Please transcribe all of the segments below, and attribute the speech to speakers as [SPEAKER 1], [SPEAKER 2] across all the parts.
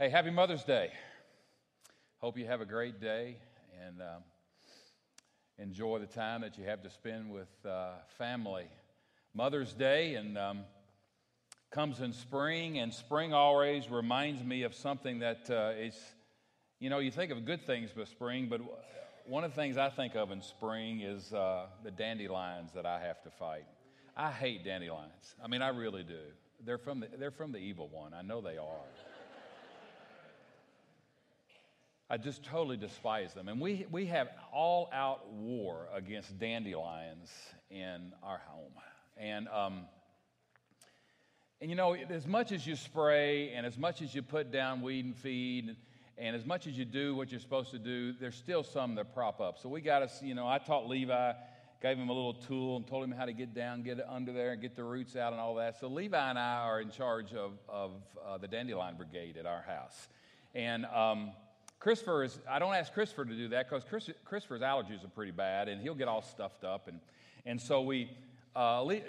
[SPEAKER 1] Hey, happy Mother's Day. Hope you have a great day and um, enjoy the time that you have to spend with uh, family. Mother's Day and um, comes in spring, and spring always reminds me of something that uh, is, you know, you think of good things with spring, but one of the things I think of in spring is uh, the dandelions that I have to fight. I hate dandelions. I mean, I really do. They're from the, they're from the evil one. I know they are. I just totally despise them. And we, we have all out war against dandelions in our home. And, um, and you know, as much as you spray and as much as you put down weed and feed, and as much as you do what you're supposed to do, there's still some that prop up. So we got to, you know, I taught Levi, gave him a little tool and told him how to get down, get under there, and get the roots out and all that. So Levi and I are in charge of, of uh, the dandelion brigade at our house. And, um, Christopher is, I don't ask Christopher to do that because Chris, Christopher's allergies are pretty bad and he'll get all stuffed up. And, and so we uh, leave,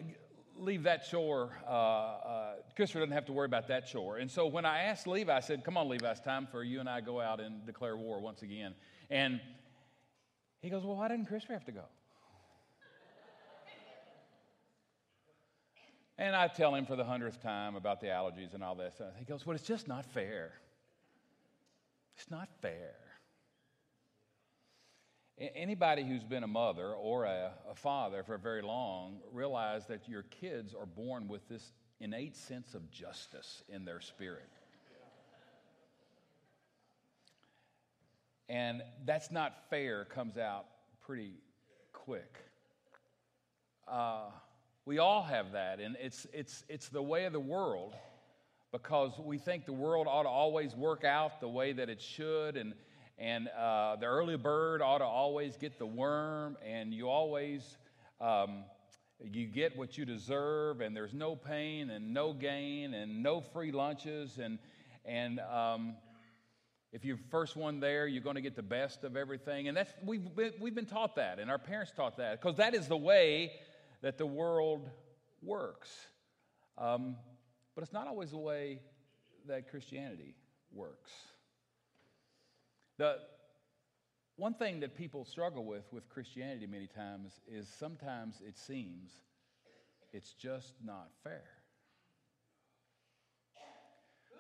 [SPEAKER 1] leave, that chore. Uh, uh, Christopher doesn't have to worry about that chore. And so when I asked Levi, I said, Come on, Levi, it's time for you and I go out and declare war once again. And he goes, Well, why didn't Christopher have to go? And I tell him for the hundredth time about the allergies and all stuff. He goes, Well, it's just not fair. It's not fair. Anybody who's been a mother or a, a, father for very long realize that your kids are born with this innate sense of justice in their spirit. And that's not fair comes out pretty quick. Uh, we all have that, and it's, it's, it's the way of the world because we think the world ought to always work out the way that it should, and, and uh, the early bird ought to always get the worm, and you always um, you get what you deserve, and there's no pain and no gain and no free lunches, and and um, if you're first one there, you're going to get the best of everything, and that's we've been, we've been taught that, and our parents taught that because that is the way that the world works. Um, but it's not always the way that Christianity works. The one thing that people struggle with with Christianity many times is sometimes it seems it's just not fair.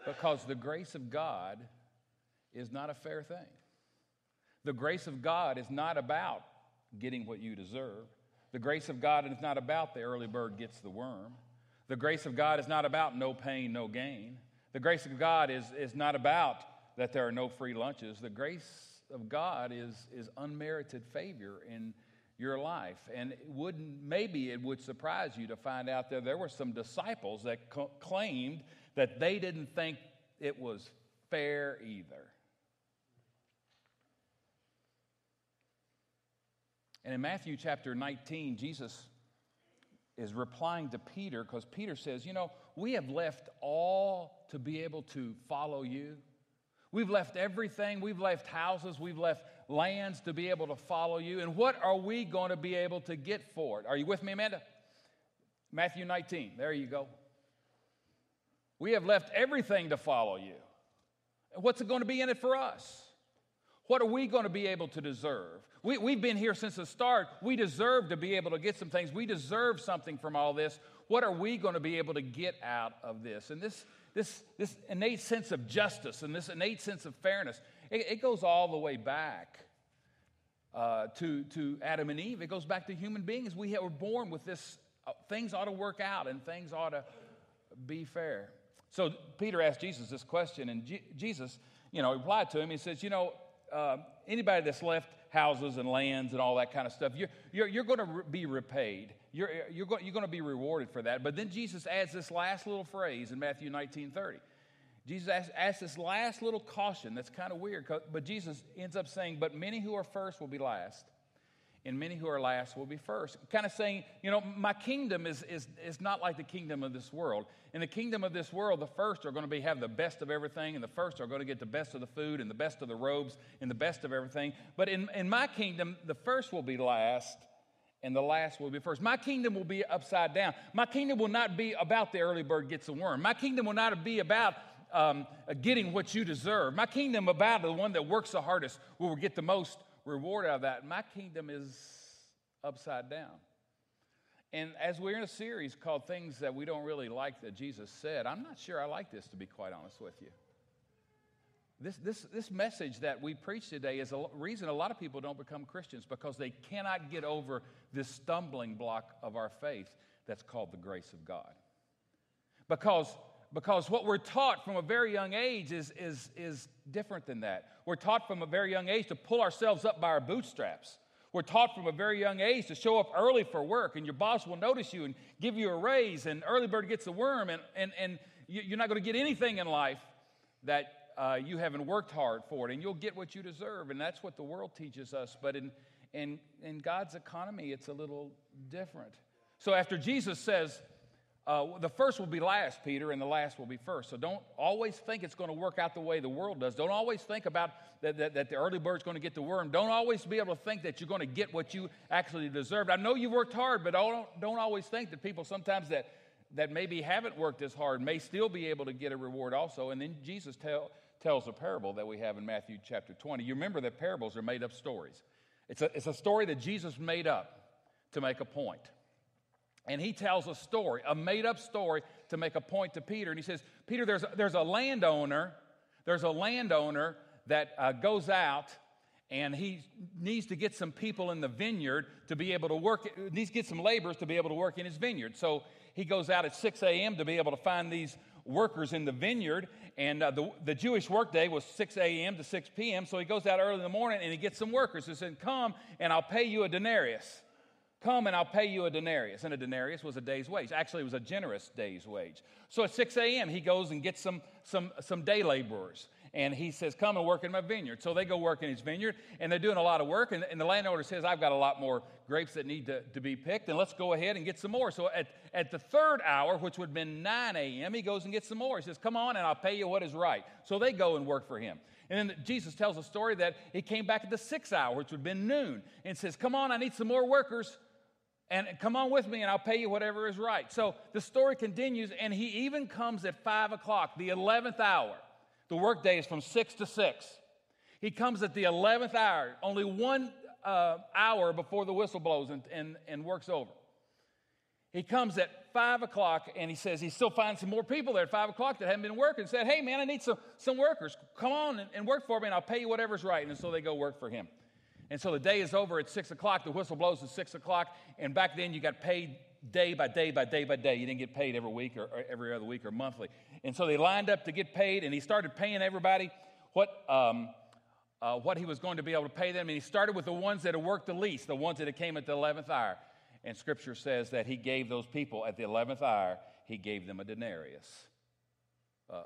[SPEAKER 1] Because the grace of God is not a fair thing. The grace of God is not about getting what you deserve. The grace of God is not about the early bird gets the worm. The grace of God is not about no pain, no gain. The grace of God is, is not about that there are no free lunches. The grace of God is, is unmerited favor in your life. And it wouldn't, maybe it would surprise you to find out that there were some disciples that co- claimed that they didn't think it was fair either. And in Matthew chapter 19, Jesus is replying to Peter because Peter says, You know, we have left all to be able to follow you. We've left everything. We've left houses. We've left lands to be able to follow you. And what are we going to be able to get for it? Are you with me, Amanda? Matthew 19. There you go. We have left everything to follow you. What's it going to be in it for us? What are we going to be able to deserve? We, we've been here since the start. We deserve to be able to get some things. We deserve something from all this. What are we going to be able to get out of this? And this, this, this innate sense of justice and this innate sense of fairness, it, it goes all the way back uh, to, to Adam and Eve. It goes back to human beings. We were born with this uh, things ought to work out and things ought to be fair. So Peter asked Jesus this question, and Jesus, you know, replied to him. He says, You know, uh, anybody that's left houses and lands and all that kind of stuff, you're, you're, you're going to be repaid. You're, you're, go- you're going to be rewarded for that. But then Jesus adds this last little phrase in Matthew 19 30. Jesus asks, asks this last little caution that's kind of weird, but Jesus ends up saying, But many who are first will be last, and many who are last will be first. Kind of saying, you know, my kingdom is, is, is not like the kingdom of this world. In the kingdom of this world, the first are going to be have the best of everything, and the first are going to get the best of the food and the best of the robes and the best of everything. But in, in my kingdom, the first will be last, and the last will be first. My kingdom will be upside down. My kingdom will not be about the early bird gets a worm. My kingdom will not be about um, getting what you deserve. My kingdom about the one that works the hardest will get the most reward out of that. My kingdom is upside down. And as we're in a series called Things That We Don't Really Like That Jesus Said, I'm not sure I like this, to be quite honest with you. This, this, this message that we preach today is a reason a lot of people don't become Christians because they cannot get over this stumbling block of our faith that's called the grace of God. Because, because what we're taught from a very young age is, is, is different than that. We're taught from a very young age to pull ourselves up by our bootstraps. We're taught from a very young age to show up early for work, and your boss will notice you and give you a raise, and early bird gets a worm, and, and, and you're not going to get anything in life that uh, you haven't worked hard for it, and you'll get what you deserve. And that's what the world teaches us. But in, in, in God's economy, it's a little different. So after Jesus says, uh, the first will be last, Peter, and the last will be first. So don't always think it's going to work out the way the world does. Don't always think about that, that, that the early bird's going to get the worm. Don't always be able to think that you're going to get what you actually deserved. I know you've worked hard, but don't, don't always think that people sometimes that, that maybe haven't worked as hard may still be able to get a reward also. And then Jesus tell, tells a parable that we have in Matthew chapter 20. You remember that parables are made up stories. It's a, it's a story that Jesus made up to make a point. And he tells a story, a made up story to make a point to Peter. And he says, Peter, there's a, there's a landowner, there's a landowner that uh, goes out and he needs to get some people in the vineyard to be able to work, needs to get some laborers to be able to work in his vineyard. So he goes out at 6 a.m. to be able to find these workers in the vineyard. And uh, the, the Jewish workday was 6 a.m. to 6 p.m. So he goes out early in the morning and he gets some workers. He said, Come and I'll pay you a denarius. Come and I'll pay you a denarius. And a denarius was a day's wage. Actually, it was a generous day's wage. So at 6 a.m., he goes and gets some, some, some day laborers and he says, Come and work in my vineyard. So they go work in his vineyard, and they're doing a lot of work. And, and the landowner says, I've got a lot more grapes that need to, to be picked, and let's go ahead and get some more. So at, at the third hour, which would have been 9 a.m., he goes and gets some more. He says, Come on, and I'll pay you what is right. So they go and work for him. And then Jesus tells a story that he came back at the sixth hour, which would have been noon, and says, Come on, I need some more workers. And come on with me, and I'll pay you whatever is right. So the story continues, and he even comes at five o'clock, the 11th hour. The workday is from 6 to 6. He comes at the 11th hour, only one uh, hour before the whistle blows and, and, and works over. He comes at 5 o'clock and he says he still finds some more people there at 5 o'clock that haven't been working. Said, hey, man, I need some, some workers. Come on and, and work for me and I'll pay you whatever's right. And so they go work for him. And so the day is over at 6 o'clock. The whistle blows at 6 o'clock. And back then you got paid day by day by day by day. You didn't get paid every week or, or every other week or monthly. And so they lined up to get paid, and he started paying everybody what, um, uh, what he was going to be able to pay them. And he started with the ones that had worked the least, the ones that had came at the 11th hour. And scripture says that he gave those people at the 11th hour, he gave them a denarius, uh,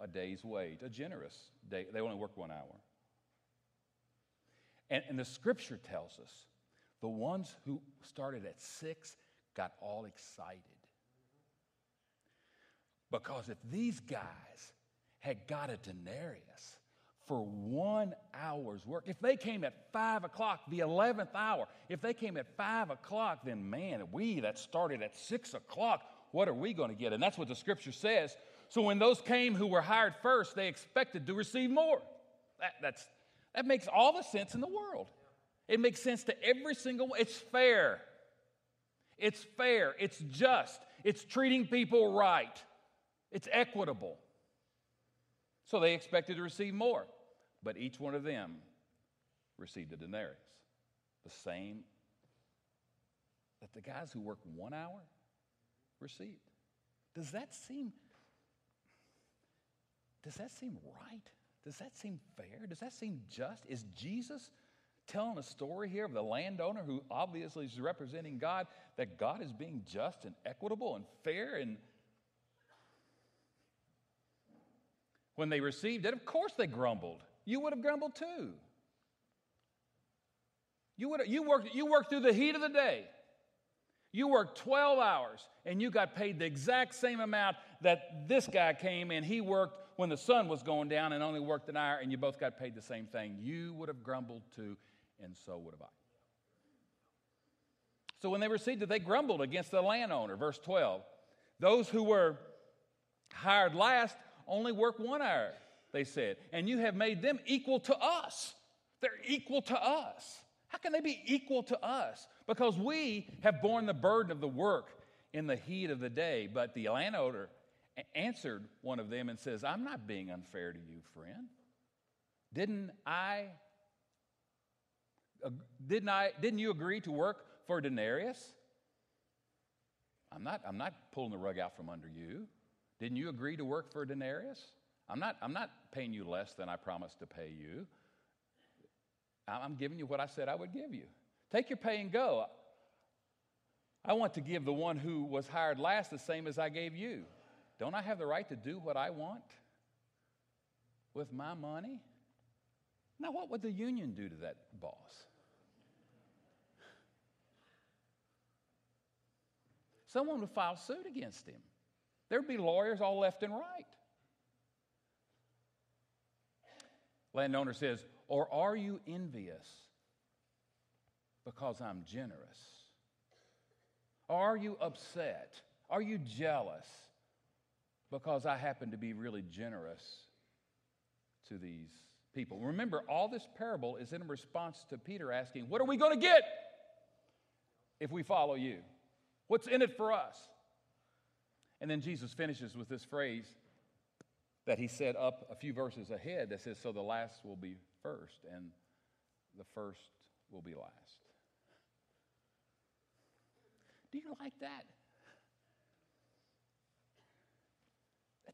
[SPEAKER 1] a day's wage, a generous day. They only worked one hour. And, and the scripture tells us the ones who started at six got all excited. Because if these guys had got a denarius for one hour's work, if they came at five o'clock, the 11th hour, if they came at five o'clock, then man, we that started at six o'clock, what are we going to get? And that's what the scripture says. So when those came who were hired first, they expected to receive more. That, that's, that makes all the sense in the world. It makes sense to every single one. It's fair. It's fair. It's just. It's treating people right. It's equitable. So they expected to receive more, but each one of them received a denarius, the same that the guys who work one hour received. Does that seem does that seem right? Does that seem fair? Does that seem just? Is Jesus telling a story here of the landowner who obviously is representing God, that God is being just and equitable and fair and When they received it, of course they grumbled. You would have grumbled too. You, would have, you, worked, you worked through the heat of the day. You worked 12 hours and you got paid the exact same amount that this guy came and he worked when the sun was going down and only worked an hour and you both got paid the same thing. You would have grumbled too, and so would have I. So when they received it, they grumbled against the landowner. Verse 12. Those who were hired last only work one hour, they said, and you have made them equal to us. They're equal to us. How can they be equal to us? Because we have borne the burden of the work in the heat of the day. But the landowner answered one of them and says, I'm not being unfair to you, friend. Didn't I didn't I didn't you agree to work for denarius? I'm not I'm not pulling the rug out from under you. Didn't you agree to work for denarius? I'm not I'm not paying you less than I promised to pay you. I'm giving you what I said I would give you. Take your pay and go. I want to give the one who was hired last the same as I gave you. Don't I have the right to do what I want with my money? Now, what would the union do to that boss? Someone would file suit against him. There'd be lawyers all left and right. Landowner says, Or are you envious because I'm generous? Are you upset? Are you jealous because I happen to be really generous to these people. Remember, all this parable is in response to Peter asking, What are we going to get if we follow you? What's in it for us? And then Jesus finishes with this phrase that he said up a few verses ahead that says, So the last will be first, and the first will be last. Do you like that?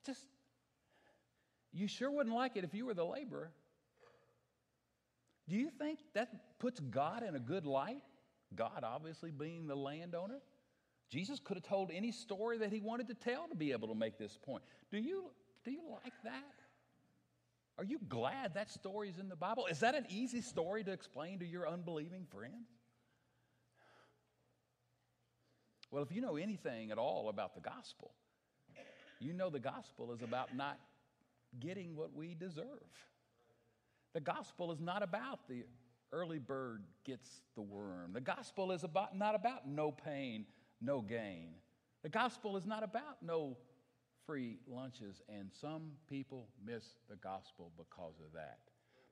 [SPEAKER 1] Just, you sure wouldn't like it if you were the laborer. Do you think that puts God in a good light? God, obviously, being the landowner. Jesus could have told any story that he wanted to tell to be able to make this point. Do you, do you like that? Are you glad that story is in the Bible? Is that an easy story to explain to your unbelieving friends? Well, if you know anything at all about the gospel, you know the gospel is about not getting what we deserve. The gospel is not about the early bird gets the worm. The gospel is about, not about no pain, no gain. The gospel is not about no free lunches, and some people miss the gospel because of that.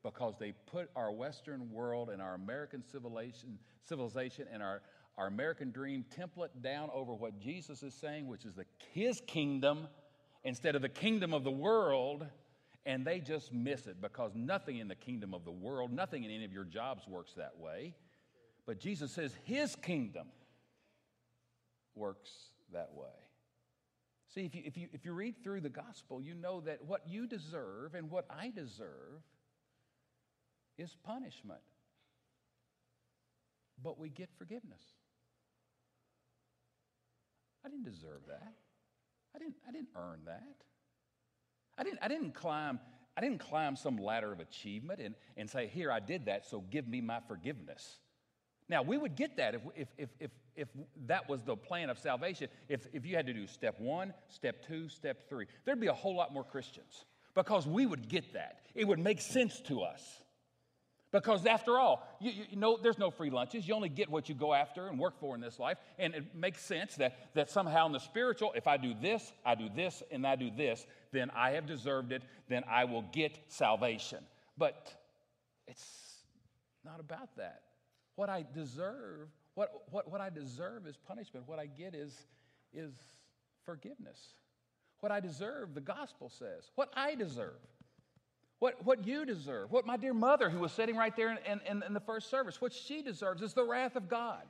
[SPEAKER 1] Because they put our Western world and our American civilization, civilization and our, our American dream template down over what Jesus is saying, which is the, his kingdom instead of the kingdom of the world and they just miss it because nothing in the kingdom of the world, nothing in any of your jobs works that way. But Jesus says his kingdom works that way. See, if you, if, you, if you read through the gospel, you know that what you deserve and what I deserve is punishment. But we get forgiveness. I didn't deserve that. I didn't, I didn't earn that. I didn't, I didn't climb, I didn't climb some ladder of achievement and, and say, here, I did that, so give me my forgiveness. Now, we would get that if, if, if, if, if that was the plan of salvation. If, if you had to do step one, step two, step three, there'd be a whole lot more Christians because we would get that. It would make sense to us. Because after all, you, you, know, there's no free lunches. You only get what you go after and work for in this life. And it makes sense that, that somehow in the spiritual, if I do this, I do this, and I do this, then I have deserved it, then I will get salvation. But it's not about that. What I deserve, what, what, what I deserve is punishment. What I get is, is forgiveness. What I deserve, the gospel says. What I deserve what, what you deserve, what my dear mother, who was sitting right there in, in, in the first service, what she deserves is the wrath of God.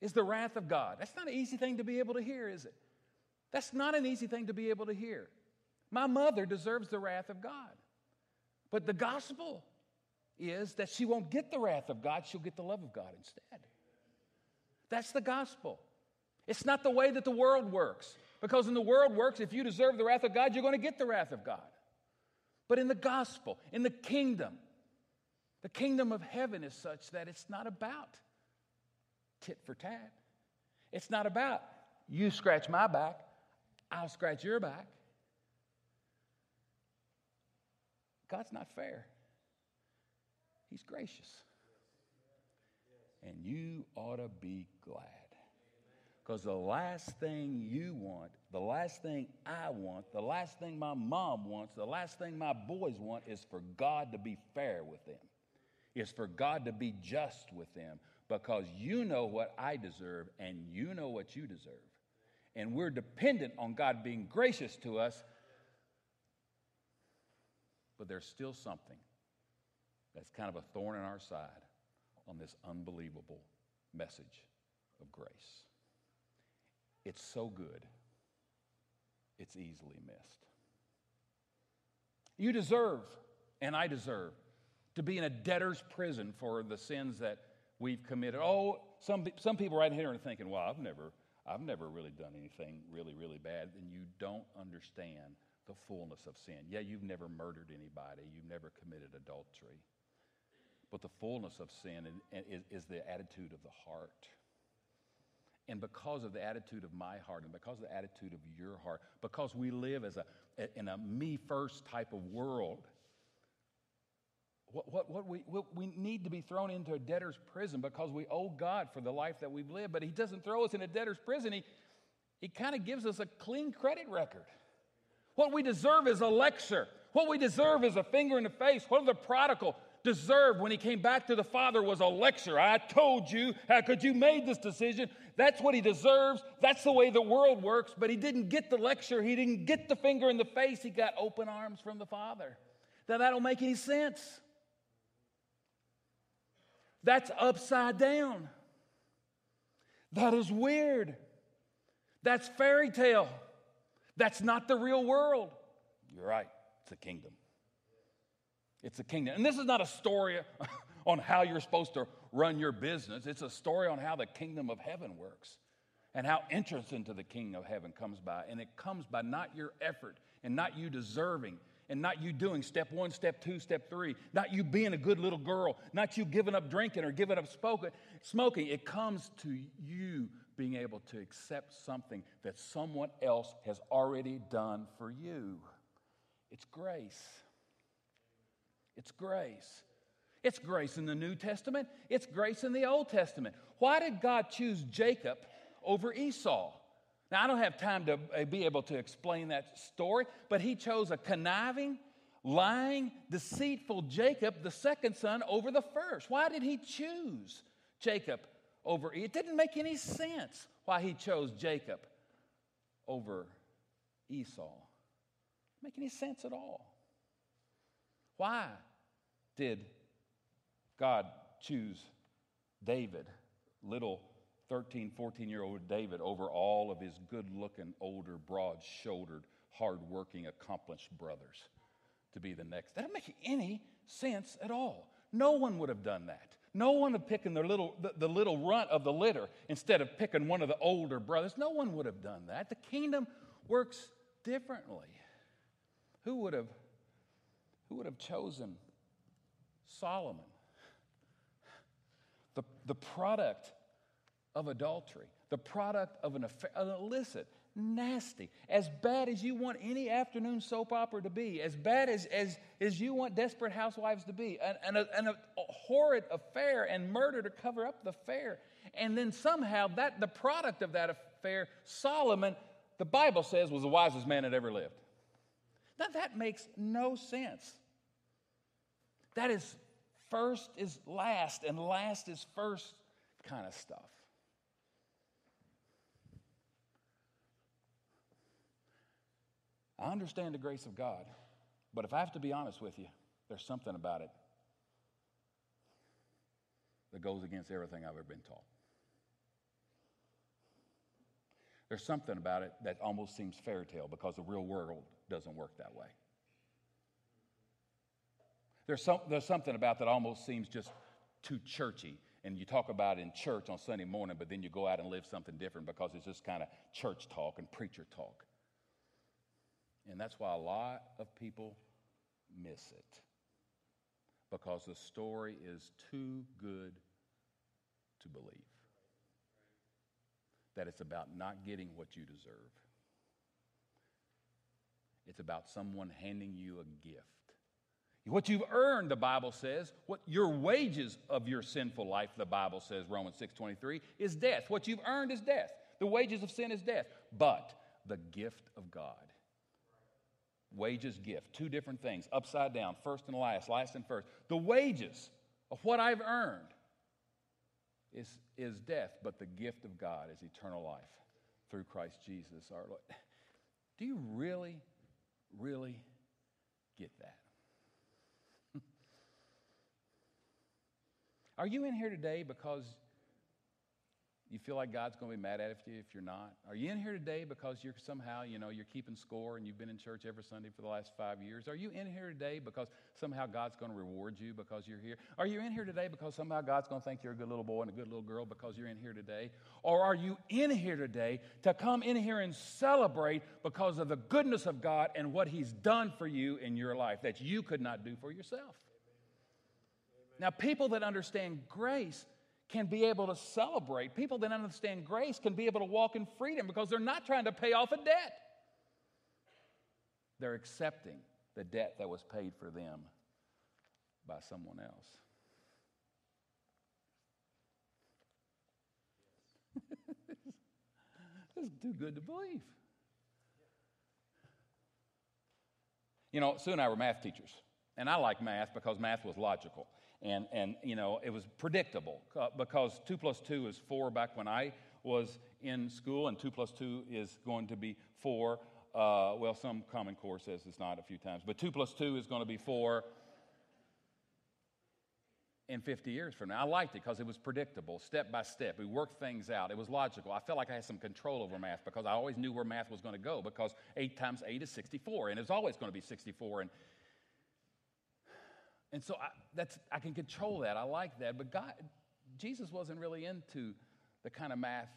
[SPEAKER 1] Is the wrath of God. That's not an easy thing to be able to hear, is it? That's not an easy thing to be able to hear. My mother deserves the wrath of God. But the gospel is that she won't get the wrath of God, she'll get the love of God instead. That's the gospel. It's not the way that the world works. Because in the world works, if you deserve the wrath of God, you're going to get the wrath of God. But in the gospel, in the kingdom, the kingdom of heaven is such that it's not about tit for tat. It's not about you scratch my back, I'll scratch your back. God's not fair, He's gracious. And you ought to be glad Because the last thing you want, the last thing I want, the last thing my mom wants, the last thing my boys want is for God to be fair with them, is for God to be just with them, because you know what I deserve and you know what you deserve. And we're dependent on God being gracious to us, but there's still something that's kind of a thorn in our side on this unbelievable message of grace. It's so good, it's easily missed. You deserve, and I deserve, to be in a debtor's prison for the sins that we've committed. Oh, some, some people right here are thinking, well, I've never, I've never really done anything really, really bad. And you don't understand the fullness of sin. Yeah, you've never murdered anybody, you've never committed adultery. But the fullness of sin is, is the attitude of the heart. And because of the attitude of my heart and because of the attitude of your heart, because we live as a, in a me first type of world, what, what, what we, what we need to be thrown into a debtor's prison because we owe God for the life that we've lived. But He doesn't throw us in a debtor's prison, He, he kind of gives us a clean credit record. What we deserve is a lecture. What we deserve is a finger in the face. What of the prodigal deserved when he came back to the Father was a lecture. I told you, how could you made this decision? That's what he deserves. That's the way the world works. But he didn't get the lecture. He didn't get the finger in the face. He got open arms from the Father. Now, that don't make any sense. That's upside down. That is weird. That's fairy tale. That's not the real world. You're right. It's a kingdom. It's a kingdom. And this is not a story on how you're supposed to run your business, it's a story on how the kingdom of heaven works and how entrance into the kingdom of heaven comes by. And it comes by not your effort and not you deserving and not you doing step one, step two, step three, not you being a good little girl, not you giving up drinking or giving up smoking. It comes to you being able to accept something that someone else has already done for you. It's grace. It's grace. It's grace in the New Testament, it's grace in the Old Testament. Why did God choose Jacob over Esau? Now, I don't have time to uh, be able to explain that story, but he chose a conniving, lying, deceitful Jacob, the second son, over the first. Why did he choose Jacob over? It didn't make any sense why he chose Jacob over Esau. Make any sense at all? Why did God choose David, little 13, 14 year old David, over all of his good looking, older, broad shouldered, hard working, accomplished brothers to be the next? That doesn't make any sense at all. No one would have done that. No one would have picked the little, the, the little runt of the litter instead of picking one of the older brothers. No one would have done that. The kingdom works differently. Who would have who would have chosen Solomon? The, the product of adultery, the product of an an uh, illicit, nasty, as bad as you want any afternoon soap opera to be, as bad as, as, as you want Desperate Housewives to be, and, and, a, and a, a horrid affair and murder to cover up the affair. And then somehow that the product of that affair, Solomon, the Bible says, was the wisest man that ever lived. Now, that makes no sense. That is first is last, and last is first kind of stuff. I understand the grace of God, but if I have to be honest with you, there's something about it that goes against everything I've ever been taught. There's something about it that almost seems fairy tale because the real world doesn't work that way. There's, some, there's something about that almost seems just too churchy. And you talk about it in church on Sunday morning, but then you go out and live something different because it's just kind of church talk and preacher talk. And that's why a lot of people miss it because the story is too good to believe. That it's about not getting what you deserve, it's about someone handing you a gift what you've earned, the Bible says, what your wages of your sinful life, the Bible says, Romans 6.23, is death. What you've earned is death. The wages of sin is death, but the gift of God. Wages, gift, two different things, upside down, first and last, last and first. The wages of what I've earned is, is death, but the gift of God is eternal life through Christ Jesus our Lord. Do you really, really get that? Are you in here today because you feel like God's going to be mad at you if you're not? Are you in here today because you're somehow, you know, you're keeping score and you've been in church every Sunday for the last five years? Are you in here today because somehow God's going to reward you because you're here? Are you in here today because somehow God's going to think you're a good little boy and a good little girl because you're in here today? Or are you in here today to come in here and celebrate because of the goodness of God and what He's done for you in your life that you could not do for yourself? Now, people that understand grace can be able to celebrate. People that understand grace can be able to walk in freedom because they're not trying to pay off a debt. They're accepting the debt that was paid for them by someone else. this is too good to believe. You know, Sue and I were math teachers, and I like math because math was logical and, and you know, it was predictable uh, because 2 plus 2 is 4 back when I was in school, and 2 plus 2 is going to be 4. Uh, well, some Common Core says it's not a few times, but 2 plus 2 is going to be 4 in 50 years from now. I liked it because it was predictable, step by step. We worked things out. It was logical. I felt like I had some control over math because I always knew where math was going to go because 8 times 8 is 64, and it's always going to be 64. And and so I, that's, I can control that. I like that. But God, Jesus wasn't really into the kind of math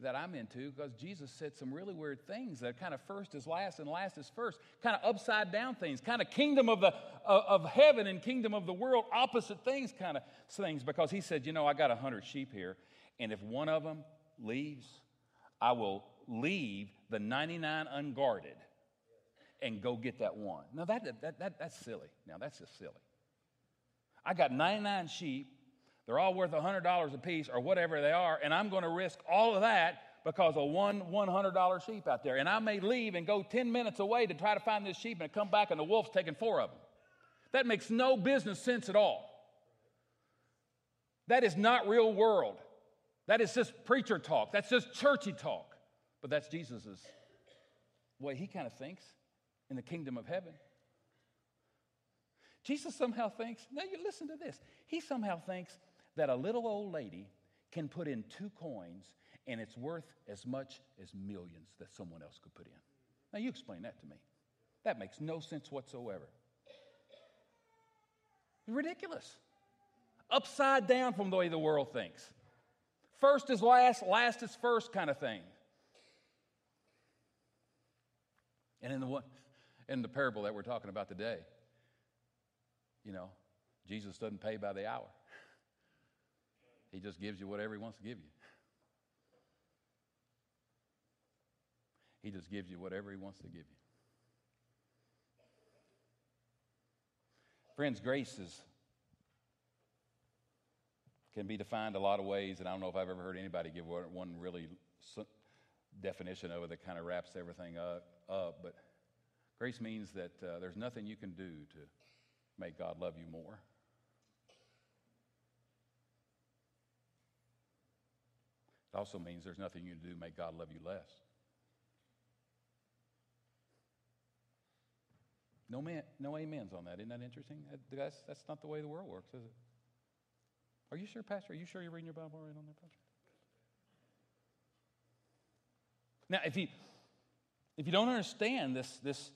[SPEAKER 1] that I'm into because Jesus said some really weird things that kind of first is last and last is first, kind of upside down things, kind of kingdom of the of, of heaven and kingdom of the world, opposite things kind of things. Because he said, you know, I got a hundred sheep here, and if one of them leaves, I will leave the 99 unguarded and go get that one. Now that, that, that that's silly. Now that's just silly. I got 99 sheep. They're all worth $100 a piece or whatever they are, and I'm going to risk all of that because of one $100 sheep out there. And I may leave and go 10 minutes away to try to find this sheep and come back and the wolf's taking four of them. That makes no business sense at all. That is not real world. That is just preacher talk. That's just churchy talk. But that's Jesus's way he kind of thinks in the kingdom of heaven. Jesus somehow thinks, now you listen to this. He somehow thinks that a little old lady can put in two coins and it's worth as much as millions that someone else could put in. Now you explain that to me. That makes no sense whatsoever. Ridiculous. Upside down from the way the world thinks. First is last, last is first kind of thing. And in the one in the parable that we're talking about today, you know, Jesus doesn't pay by the hour. He just gives you whatever he wants to give you. He just gives you whatever he wants to give you. Friends, grace is, can be defined a lot of ways, and I don't know if I've ever heard anybody give one really definition of it that kind of wraps everything up. up but grace means that uh, there's nothing you can do to make God love you more. It also means there's nothing you do to make God love you less. No, man, no amens on that. Isn't that interesting? That's, that's not the way the world works, is it? Are you sure, Pastor? Are you sure you're reading your Bible right on there, Pastor? Now, if you if you don't understand this this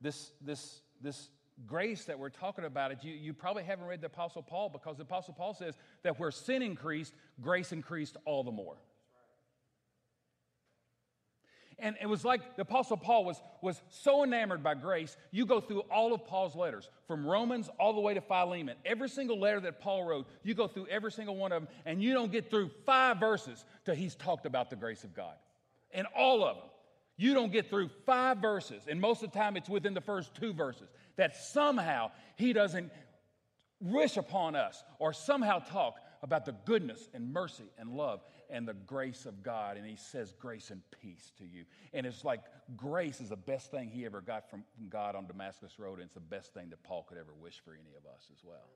[SPEAKER 1] this this this grace that we're talking about, it, you, you probably haven't read the Apostle Paul because the Apostle Paul says that where sin increased, grace increased all the more. And it was like the Apostle Paul was, was so enamored by grace. You go through all of Paul's letters, from Romans all the way to Philemon. Every single letter that Paul wrote, you go through every single one of them, and you don't get through five verses till he's talked about the grace of God. And all of them. You don't get through five verses, and most of the time it's within the first two verses that somehow he doesn't wish upon us or somehow talk about the goodness and mercy and love and the grace of God. And he says, Grace and peace to you. And it's like grace is the best thing he ever got from God on Damascus Road, and it's the best thing that Paul could ever wish for any of us as well.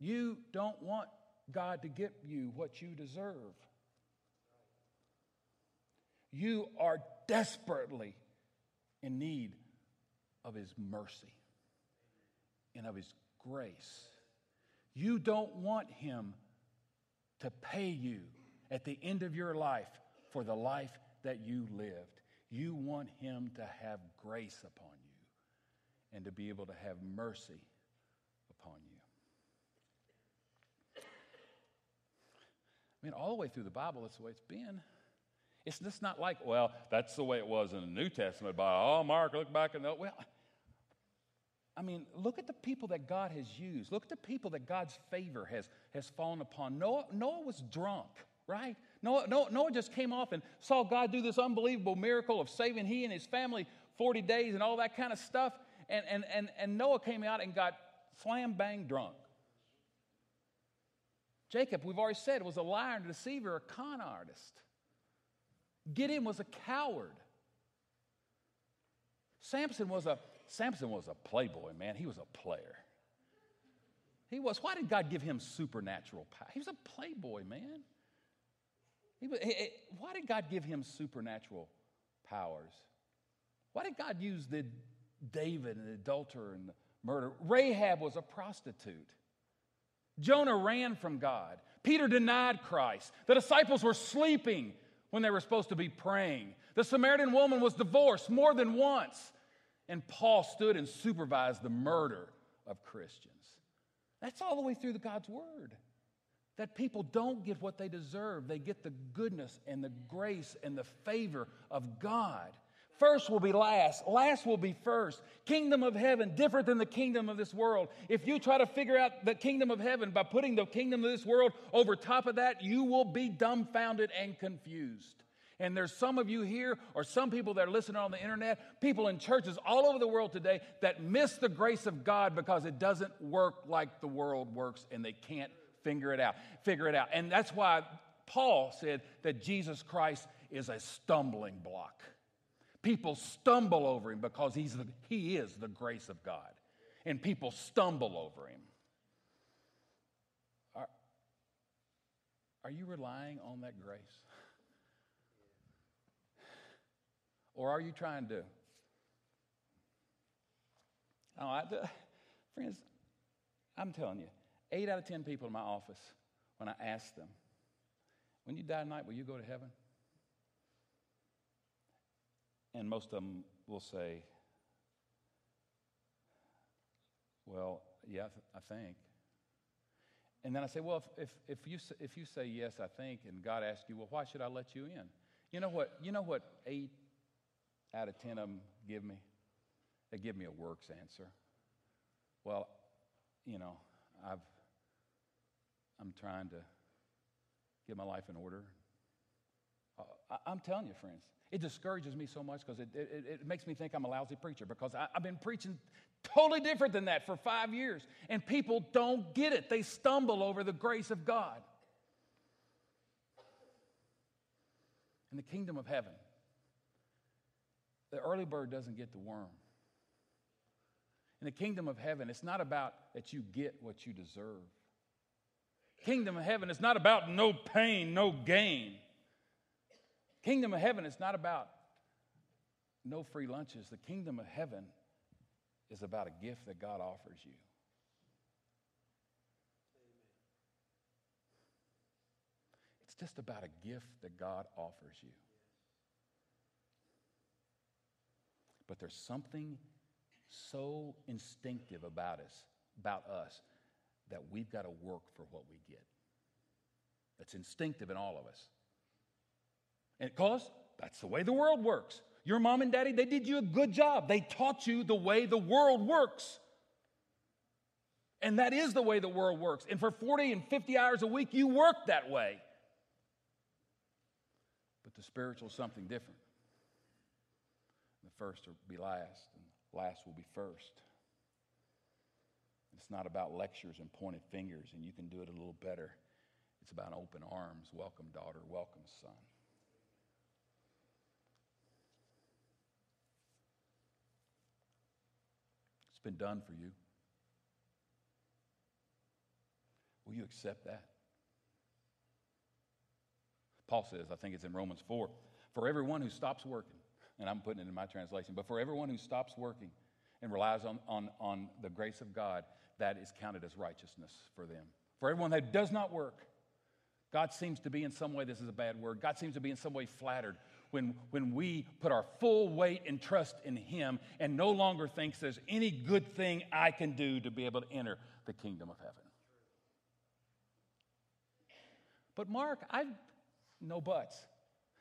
[SPEAKER 1] You don't want God to give you what you deserve. You are desperately in need of His mercy and of His grace. You don't want Him to pay you at the end of your life for the life that you lived. You want Him to have grace upon you and to be able to have mercy upon you. I mean, all the way through the Bible, that's the way it's been. It's just not like, well, that's the way it was in the New Testament. By oh, Mark, look back and well, I mean, look at the people that God has used. Look at the people that God's favor has, has fallen upon. Noah, Noah was drunk, right? Noah, Noah, Noah just came off and saw God do this unbelievable miracle of saving he and his family 40 days and all that kind of stuff. And, and, and, and Noah came out and got slam bang drunk. Jacob, we've already said, was a liar and a deceiver, a con artist. Gideon was a coward. Samson was a Samson was a playboy, man. He was a player. He was. Why did God give him supernatural power? He was a playboy, man. He was, he, why did God give him supernatural powers? Why did God use the David and the adulterer and the murder? Rahab was a prostitute. Jonah ran from God. Peter denied Christ. The disciples were sleeping when they were supposed to be praying. The Samaritan woman was divorced more than once. And Paul stood and supervised the murder of Christians. That's all the way through the God's Word. That people don't get what they deserve. They get the goodness and the grace and the favor of God. First will be last, last will be first. Kingdom of heaven, different than the kingdom of this world. If you try to figure out the kingdom of heaven by putting the kingdom of this world over top of that, you will be dumbfounded and confused. And there's some of you here, or some people that are listening on the internet, people in churches all over the world today that miss the grace of God because it doesn't work like the world works and they can't figure it out. Figure it out. And that's why Paul said that Jesus Christ is a stumbling block. People stumble over him because he's the, he is the grace of God. And people stumble over him. Are, are you relying on that grace? Or are you trying to? Oh, I, friends, I'm telling you, eight out of ten people in my office, when I ask them, when you die tonight, will you go to heaven? And most of them will say, Well, yeah, I think. And then I say, Well, if, if, if, you, if you say yes, I think, and God asks you, Well, why should I let you in? You know what? You know what eight out of ten of them give me? They give me a works answer. Well, you know, I've, I'm trying to get my life in order. Uh, I'm telling you, friends, it discourages me so much because it, it, it, makes me think I'm a lousy preacher because I, I've been preaching totally different than that for five years. And people don't get it, they stumble over the grace of God. In the kingdom of heaven, the early bird doesn't get the worm. In the kingdom of heaven, it's not about that you get what you deserve. Kingdom of heaven is not about no pain, no gain. Kingdom of heaven is not about no free lunches. The kingdom of heaven is about a gift that God offers you. It's just about a gift that God offers you. But there's something so instinctive about us, about us, that we've got to work for what we get. That's instinctive in all of us. And because that's the way the world works. Your mom and daddy, they did you a good job. They taught you the way the world works. And that is the way the world works. And for 40 and 50 hours a week, you work that way. But the spiritual is something different. The first will be last, and last will be first. It's not about lectures and pointed fingers, and you can do it a little better. It's about open arms. Welcome, daughter. Welcome, son. It's been done for you. Will you accept that? Paul says, I think it's in Romans 4, for everyone who stops working, and I'm putting it in my translation, but for everyone who stops working and relies on, on, on the grace of God, that is counted as righteousness for them. For everyone that does not work, God seems to be in some way, this is a bad word, God seems to be in some way flattered when, when we put our full weight and trust in Him and no longer thinks there's any good thing I can do to be able to enter the kingdom of heaven. But Mark, I no buts.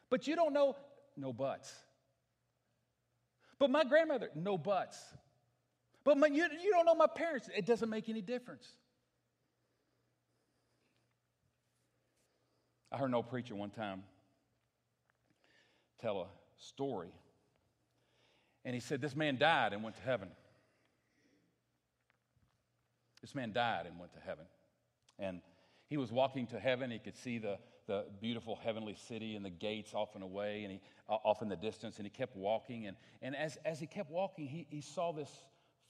[SPEAKER 1] But you don't know, no buts. But my grandmother, no buts. But my, you, you don't know my parents, it doesn't make any difference. I heard old preacher one time tell a story. And he said, This man died and went to heaven. This man died and went to heaven. And he was walking to heaven. He could see the, the beautiful heavenly city and the gates off and away and he, off in the distance. And he kept walking. And, and as, as he kept walking, he, he saw this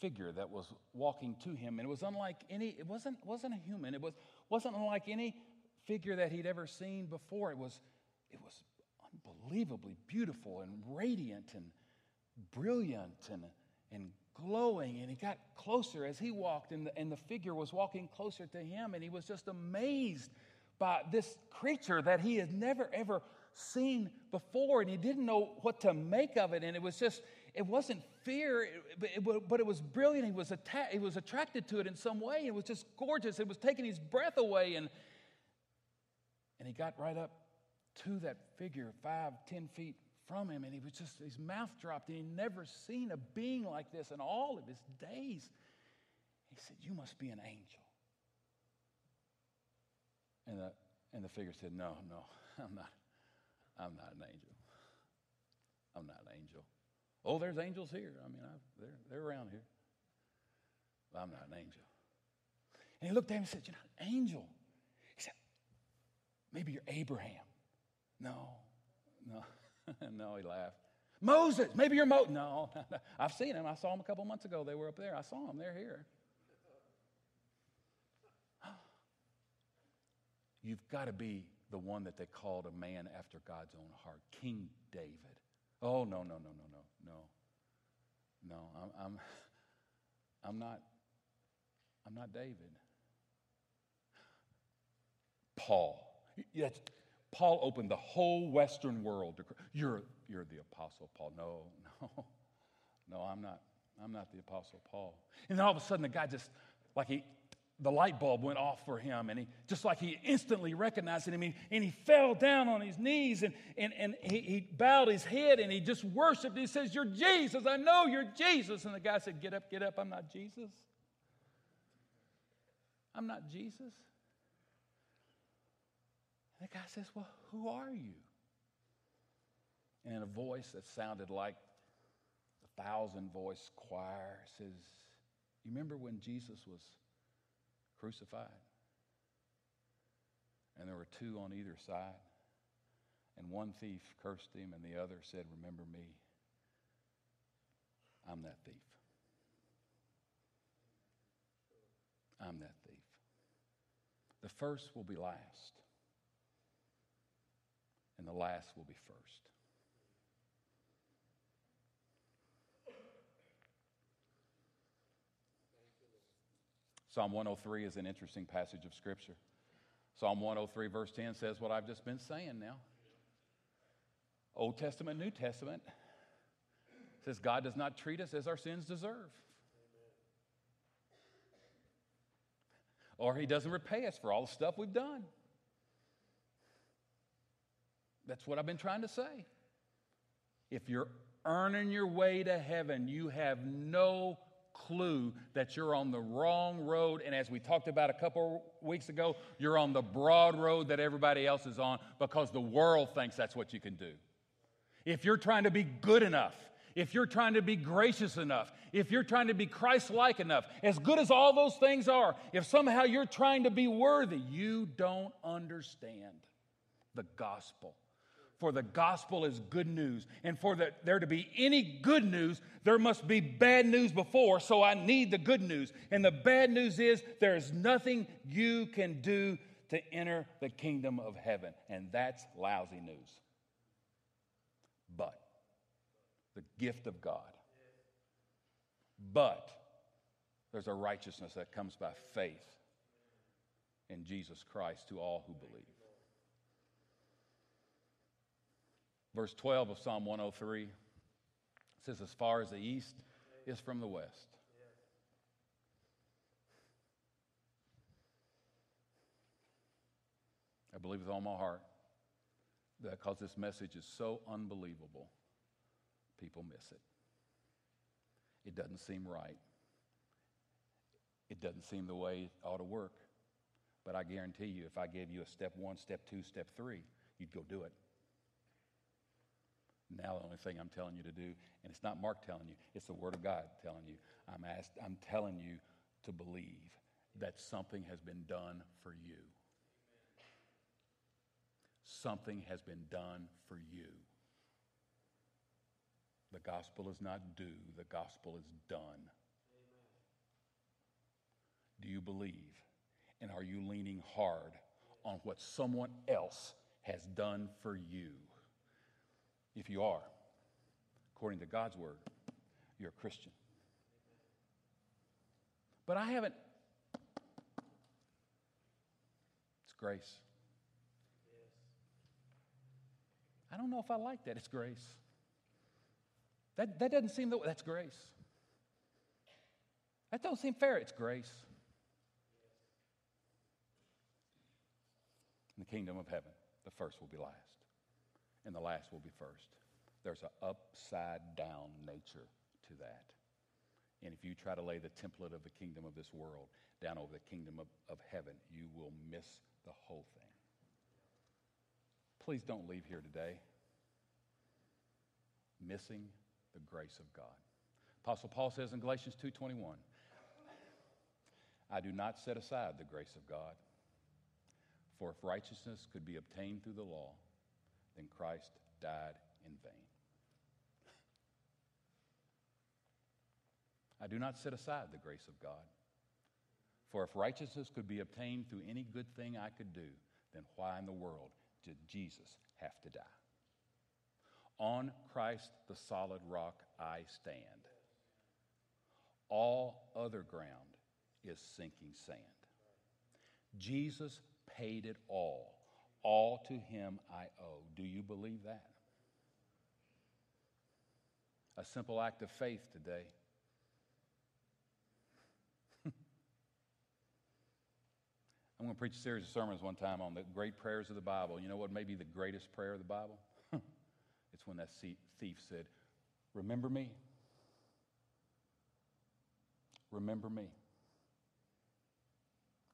[SPEAKER 1] figure that was walking to him. And it was unlike any, it wasn't, wasn't a human. It was, wasn't unlike any figure that he'd ever seen before. It was, it was unbelievably beautiful and radiant and brilliant and, and glowing. And he got closer as he walked, and the, and the figure was walking closer to him. And he was just amazed by this creature that he had never, ever seen before. And he didn't know what to make of it. And it was just, it wasn't fear, but it, was brilliant. He was, atta- he was attracted to it in some way. It was just gorgeous. It was taking his breath away. And, and he got right up to that figure, five, ten feet from him, and he was just, his mouth dropped, and he'd never seen a being like this in all of his days. He said, You must be an angel. And the, and the figure said, No, no, I'm not. I'm not an angel. I'm not an angel. Oh, there's angels here. I mean, I've, they're, they're around here. But I'm not an angel. And he looked at him and said, You're not an angel. Maybe you're Abraham. No, no. no, he laughed. Moses, maybe you're Moses. No, I've seen him. I saw him a couple months ago. They were up there. I saw him. They're here. You've got to be the one that they called a man after God's own heart, King David. Oh, no, no, no, no, no, no. No, I'm, I'm, I'm not, I'm not David. Paul. That's, Paul opened the whole Western world. To, you're, you're the Apostle Paul. No, no, no, I'm not. I'm not the Apostle Paul. And then all of a sudden, the guy just, like he, the light bulb went off for him, and he just like he instantly recognized him, and he fell down on his knees and, and, and he, he bowed his head and he just worshiped. He says, You're Jesus. I know you're Jesus. And the guy said, Get up, get up. I'm not Jesus. I'm not Jesus. And the guy says, Well, who are you? And in a voice that sounded like a thousand voice choir says, You remember when Jesus was crucified? And there were two on either side. And one thief cursed him, and the other said, Remember me. I'm that thief. I'm that thief. The first will be last and the last will be first. Psalm 103 is an interesting passage of Scripture. Psalm 103, verse 10 says what I've just been saying now. Old Testament, New Testament says God does not treat us as our sins deserve. Or he doesn't repay us for all the stuff we've done. That's what I've been trying to say. If you're earning your way to heaven, you have no clue that you're on the wrong road. And as we talked about a couple weeks ago, you're on the broad road that everybody else is on because the world thinks that's what you can do. If you're trying to be good enough, if you're trying to be gracious enough, if you're trying to be Christ like enough, as good as all those things are, if somehow you're trying to be worthy, you don't understand the gospel. For the gospel is good news. And for the, there to be any good news, there must be bad news before. So I need the good news. And the bad news is there is nothing you can do to enter the kingdom of heaven. And that's lousy news. But the gift of God. But there's a righteousness that comes by faith in Jesus Christ to all who believe. Verse 12 of Psalm 103 says, As far as the east is from the west. I believe with all my heart that because this message is so unbelievable, people miss it. It doesn't seem right. It doesn't seem the way it ought to work. But I guarantee you, if I gave you a step one, step two, step three, you'd go do it. Now, the only thing I'm telling you to do, and it's not Mark telling you, it's the Word of God telling you. I'm, asked, I'm telling you to believe that something has been done for you. Something has been done for you. The gospel is not due, the gospel is done. Amen. Do you believe? And are you leaning hard on what someone else has done for you? If you are, according to God's word, you're a Christian. But I haven't. It's grace. I don't know if I like that. It's grace. That, that doesn't seem, that, that's grace. That don't seem fair. It's grace. In the kingdom of heaven, the first will be last and the last will be first. There's an upside down nature to that. And if you try to lay the template of the kingdom of this world down over the kingdom of, of heaven, you will miss the whole thing. Please don't leave here today missing the grace of God. Apostle Paul says in Galatians 2:21, I do not set aside the grace of God, for if righteousness could be obtained through the law, then Christ died in vain. I do not set aside the grace of God. For if righteousness could be obtained through any good thing I could do, then why in the world did Jesus have to die? On Christ, the solid rock, I stand. All other ground is sinking sand. Jesus paid it all. All to him I owe. Do you believe that? A simple act of faith today. I'm going to preach a series of sermons one time on the great prayers of the Bible. You know what may be the greatest prayer of the Bible? it's when that thief said, Remember me. Remember me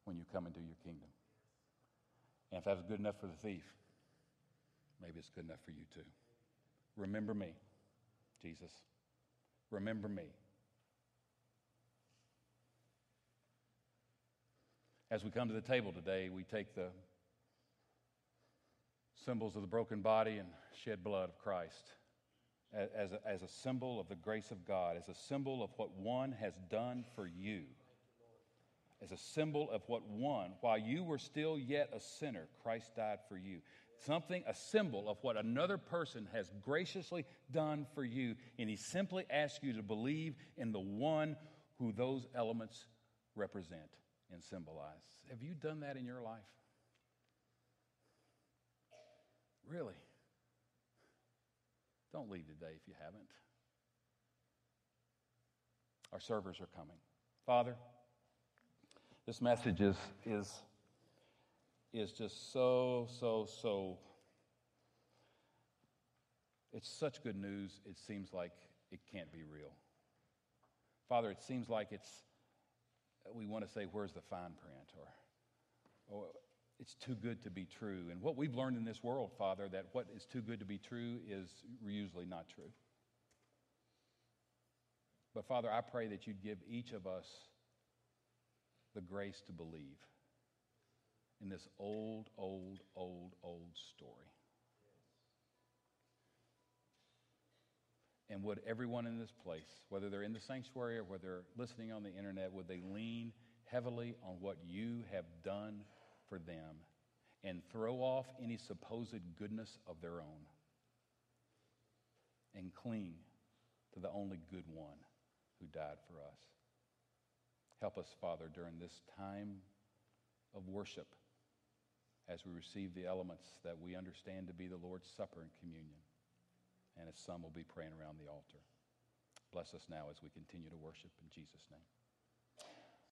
[SPEAKER 1] when you come into your kingdom. And if that's good enough for the thief, maybe it's good enough for you too. Remember me, Jesus. Remember me. As we come to the table today, we take the symbols of the broken body and shed blood of Christ as a, as a symbol of the grace of God, as a symbol of what one has done for you as a symbol of what one, while you were still yet a sinner, Christ died for you. Something, a symbol of what another person has graciously done for you. And he simply asks you to believe in the one who those elements represent and symbolize. Have you done that in your life? Really? Don't leave today if you haven't. Our servers are coming. Father, this message is, is, is just so, so, so. It's such good news, it seems like it can't be real. Father, it seems like it's, we want to say, where's the fine print? Or, or it's too good to be true. And what we've learned in this world, Father, that what is too good to be true is usually not true. But Father, I pray that you'd give each of us the grace to believe in this old, old, old, old story. And would everyone in this place, whether they're in the sanctuary or whether they're listening on the internet, would they lean heavily on what you have done for them and throw off any supposed goodness of their own and cling to the only good one who died for us? Help us, Father, during this time of worship as we receive the elements that we understand to be the Lord's Supper and communion and as some will be praying around the altar. Bless us now as we continue to worship in Jesus' name.